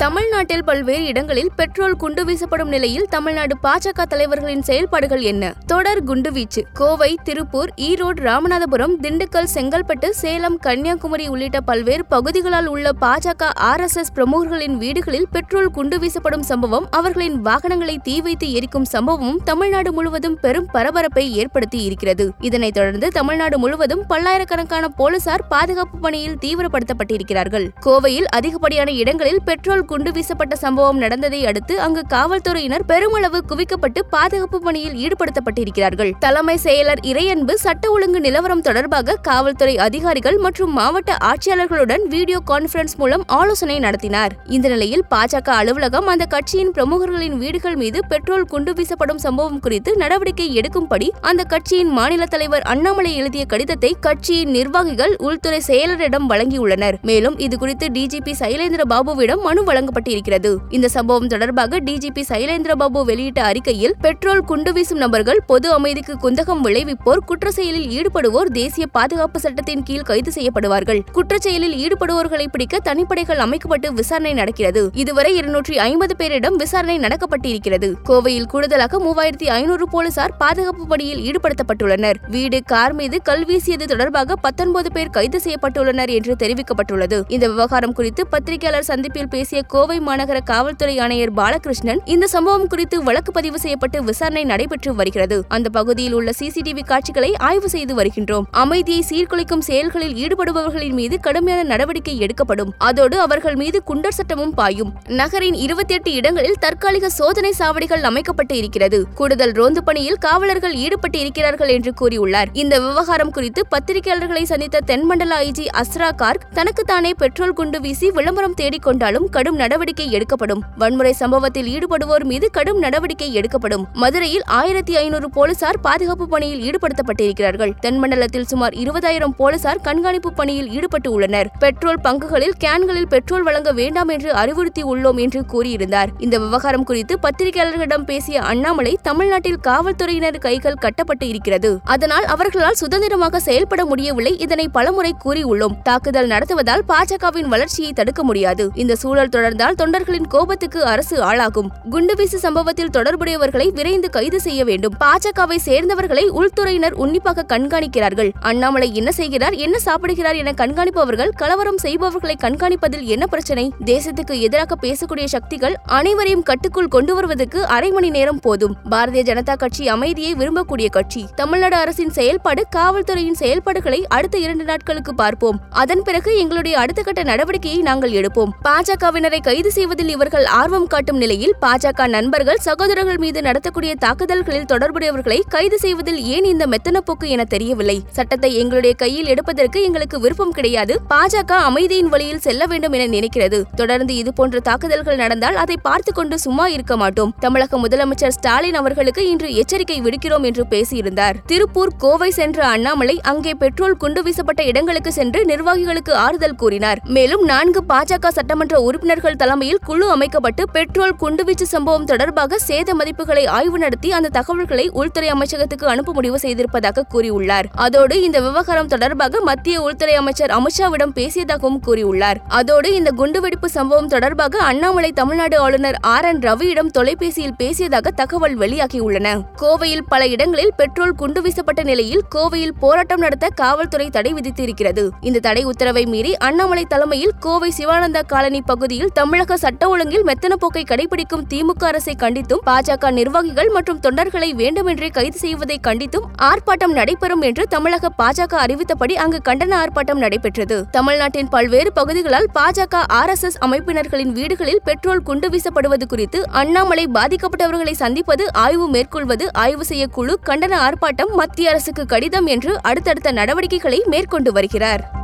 தமிழ்நாட்டில் பல்வேறு இடங்களில் பெட்ரோல் குண்டு வீசப்படும் நிலையில் தமிழ்நாடு பாஜக தலைவர்களின் செயல்பாடுகள் என்ன? தொடர் குண்டுவீச்சு கோவை திருப்பூர் ஈரோடு ராமநாதபுரம் திண்டுக்கல் செங்கல்பட்டு சேலம் கன்னியாகுமரி உள்ளிட்ட பல்வேறு பகுதிகளால் உள்ள பாஜக ஆர் எஸ் எஸ் பிரமுகர்களின் வீடுகளில் பெட்ரோல் குண்டு வீசப்படும் சம்பவம் அவர்களின் வாகனங்களை தீ வைத்து எரிக்கும் சம்பவமும் தமிழ்நாடு முழுவதும் பெரும் பரபரப்பை ஏற்படுத்தி இருக்கிறது இதனைத் தொடர்ந்து தமிழ்நாடு முழுவதும் பல்லாயிரக்கணக்கான போலீசார் பாதுகாப்பு பணியில் தீவிரப்படுத்தப்பட்டிருக்கிறார்கள். கோவையில் அதிகப்படியான இடங்களில் பெட்ரோல் குண்டு வீசப்பட்ட சம்பவம் நடந்ததை அடுத்து அங்கு காவல்துறையினர் பெருமளவு குவிக்கப்பட்டு பாதுகாப்பு பணியில் ஈடுபடுத்தப்பட்டிருக்கிறார்கள். தலைமை செயலர் இறையன்பு சட்ட ஒழுங்கு நிலவரம் தொடர்பாக காவல்துறை அதிகாரிகள் மற்றும் மாவட்ட ஆட்சியாளர்களுடன் வீடியோ கான்பரன்ஸ் மூலம் ஆலோசனை நடத்தினார். இந்த நிலையில் பாஜக அலுவலகம் அந்த கட்சியின் பிரமுகர்களின் வீடுகள் மீது பெட்ரோல் குண்டு வீசப்படும் சம்பவம் குறித்து நடவடிக்கை எடுக்கும்படி அந்த கட்சியின் மாநில தலைவர் அண்ணாமலை எழுதிய கடிதத்தை கட்சியின் நிர்வாகிகள் உள்துறை செயலரிடம் வழங்கியுள்ளனர். மேலும் இதுகுறித்து டிஜிபி சைலேந்திர பாபுவிடம் மனு வழங்கப்பட்டிருக்கிறது. இந்த சம்பவம் தொடர்பாக டிஜிபி சைலேந்திர பாபு வெளியிட்ட அறிக்கையில் பெட்ரோல் குண்டு வீசும் நபர்கள் பொது அமைதிக்கு குந்தகம் விளைவிப்போர் குற்ற செயலில் ஈடுபடுவோர் தேசிய பாதுகாப்பு சட்டத்தின் கீழ் கைது செய்யப்படுவார்கள். குற்றச்செயலில் ஈடுபடுவோர்களை பிடிக்க தனிப்படைகள் அமைக்கப்பட்டு விசாரணை நடக்கிறது. இதுவரை இருநூற்றி ஐம்பது பேரிடம் விசாரணை நடக்கப்பட்டிருக்கிறது. கோவையில் கூடுதலாக மூவாயிரத்தி ஐநூறு போலீசார் பாதுகாப்பு பணியில் ஈடுபடுத்தப்பட்டுள்ளனர். வீடு கார் மீது கல் வீசியது தொடர்பாக பத்தொன்பது பேர் கைது செய்யப்பட்டுள்ளனர் என்று தெரிவிக்கப்பட்டுள்ளது. இந்த விவகாரம் குறித்து பத்திரிகையாளர் சந்திப்பில் பேசிய கோவை மாநகர காவல்துறை ஆணையர் பாலகிருஷ்ணன் இந்த சம்பவம் குறித்து வழக்கு பதிவு செய்யப்பட்டு விசாரணை நடைபெற்று வருகிறது. அந்த பகுதியில் உள்ள சிசிடிவி காட்சிகளை ஆய்வு செய்து வருகின்றோம். அமைதியை சீர்குலைக்கும் செயல்களில் ஈடுபடுபவர்களின் மீது கடுமையான நடவடிக்கை எடுக்கப்படும். அதோடு அவர்கள் மீது குண்டர் சட்டமும் பாயும். நகரின் இருபத்தி எட்டு இடங்களில் தற்காலிக சோதனை சாவடிகள் அமைக்கப்பட்டு இருக்கிறது. கூடுதல் ரோந்து பணியில் காவலர்கள் ஈடுபட்டு இருக்கிறார்கள் என்று கூறியுள்ளார். இந்த விவகாரம் குறித்து பத்திரிகையாளர்களை சந்தித்த தென்மண்டல ஐஜி அஸ்ரா கார்க் தனக்குத்தானே பெட்ரோல் குண்டு வீசி விளம்பரம் தேடிக்கொண்டாலும் கடும் நடவடிக்கை எடுக்கப்படும். வன்முறை சம்பவத்தில் ஈடுபடுவோர் மீது கடும் நடவடிக்கை எடுக்கப்படும். மதுரையில் ஆயிரத்தி ஐநூறு போலீசார் பாதுகாப்பு பணியில் ஈடுபடுத்தப்பட்டிருக்கிறார்கள். தென்மண்டலத்தில் சுமார் இருபதாயிரம் போலீசார் கண்காணிப்பு பணியில் ஈடுபட்டு உள்ளனர். பெட்ரோல் பங்குகளில் கேன்களில் பெட்ரோல் வழங்க வேண்டாம் என்று அறிவுறுத்தி உள்ளோம் என்று கூறியிருந்தார். இந்த விவகாரம் குறித்து பத்திரிகையாளர்களிடம் பேசிய அண்ணாமலை தமிழ்நாட்டில் காவல்துறையினர் கைகள் கட்டப்பட்டு இருக்கிறது. அதனால் அவர்களால் சுதந்திரமாக செயல்பட முடியவில்லை இதனை பலமுறை கூறியுள்ளோம். தாக்குதல் நடத்துவதால் பாஜகவின் வளர்ச்சியை தடுக்க முடியாது. இந்த சூழல் தொடர் தொடர்ந்தால் தொண்டர்களின் கோபத்துக்கு அரசு ஆளாகும். குண்டுவீசு சம்பவத்தில் தொடர்புடையவர்களை விரைந்து கைது செய்ய வேண்டும். பாஜகவை சேர்ந்தவர்களை உள்துறையினர் உன்னிப்பாக கண்காணிக்கிறார்கள். அண்ணாமலை என்ன செய்கிறார் என்ன சாப்பிடுகிறார் என கண்காணிப்பவர்கள் கலவரம் செய்பவர்களை கண்காணிப்பதில் என்ன பிரச்சனை? தேசத்துக்கு எதிராக பேசக்கூடிய சக்திகள் அனைவரையும் கட்டுக்குள் கொண்டு வருவதற்கு அரை மணி நேரம் போதும். பாரதிய ஜனதா கட்சி அமைதியை விரும்பக்கூடிய கட்சி. தமிழ்நாடு அரசின் செயல்பாடு காவல்துறையின் செயல்பாடுகளை அடுத்த இரண்டு நாட்களுக்கு பார்ப்போம். அதன் பிறகு எங்களுடைய அடுத்த கட்ட நடவடிக்கையை நாங்கள் எடுப்போம். பாஜகவினரை கைது செய்வதில் இவர்கள் ஆர்வம் காட்டும் நிலையில் பாஜக நண்பர்கள் சகோதரர்கள் மீது நடத்தக்கூடிய தாக்குதல்களில் தொடர்புடையவர்களை கைது செய்வதில் ஏன் இந்த மெத்தனப்போக்கு என தெரியவில்லை? சட்டத்தை எங்களுடைய கையில் எடுப்பதற்கு எங்களுக்கு விருப்பம் கிடையாது. பாஜக அமைதியின் வழியில் செல்ல வேண்டும் என நினைக்கிறது. தொடர்ந்து இதுபோன்ற தாக்குதல்கள் நடந்தால் அதை பார்த்து கொண்டு சும்மா இருக்க மாட்டோம். தமிழக முதலமைச்சர் ஸ்டாலின் அவர்களுக்கு இன்று எச்சரிக்கை விடுக்கிறோம் என்று பேசியிருந்தார். திருப்பூர் கோவை சென்ற அண்ணாமலை அங்கே பெட்ரோல் குண்டு வீசப்பட்ட இடங்களுக்கு சென்று நிர்வாகிகளுக்கு ஆறுதல் கூறினார். மேலும் நான்கு பாஜக சட்டமன்ற உறுப்பினர் அதிகாரிகள் தலைமையில் குழு அமைக்கப்பட்டு பெட்ரோல் குண்டுவீச்சு சம்பவம் தொடர்பாக சேத மதிப்புகளை ஆய்வு நடத்தி அந்த தகவல்களை உள்துறை அமைச்சகத்துக்கு அனுப்ப முடிவு செய்திருப்பதாக கூறியுள்ளார். அதோடு இந்த விவகாரம் தொடர்பாக மத்திய உள்துறை அமைச்சர் அமித்ஷாவிடம் பேசியதாகவும் கூறியுள்ளார். அதோடு இந்த குண்டுவெடிப்பு சம்பவம் தொடர்பாக அண்ணாமலை தமிழ்நாடு ஆளுநர் ஆர் என் ரவியிடம் தொலைபேசியில் பேசியதாக தகவல் வெளியாகியுள்ளன. கோவையில் பல இடங்களில் பெட்ரோல் குண்டு வீசப்பட்ட நிலையில் கோவையில் போராட்டம் நடத்த காவல்துறை தடை விதித்திருக்கிறது. இந்த தடை உத்தரவை மீறி அண்ணாமலை தலைமையில் கோவை சிவானந்தா காலனி பகுதியில் தமிழக சட்ட ஒழுங்கில் மெத்தன போக்கை கடைபிடிக்கும் திமுக அரசை கண்டித்தும் பாஜக நிர்வாகிகள் மற்றும் தொண்டர்களை வேண்டுமென்றே கைது செய்வதை கண்டித்தும் ஆர்ப்பாட்டம் நடைபெறும் என்று தமிழக பாஜக அறிவித்தபடி அங்கு கண்டன ஆர்ப்பாட்டம் நடைபெற்றது. தமிழ்நாட்டின் பல்வேறு பகுதிகளால் பாஜக ஆர் எஸ் எஸ் அமைப்பினர்களின் வீடுகளில் பெட்ரோல் குண்டு வீசப்படுவது குறித்து அண்ணாமலை பாதிக்கப்பட்டவர்களை சந்திப்பது ஆய்வு மேற்கொள்வது ஆய்வு செய்ய குழு கண்டன ஆர்ப்பாட்டம் மத்திய அரசுக்கு கடிதம் என்று அடுத்தடுத்த நடவடிக்கைகளை மேற்கொண்டு வருகிறார்.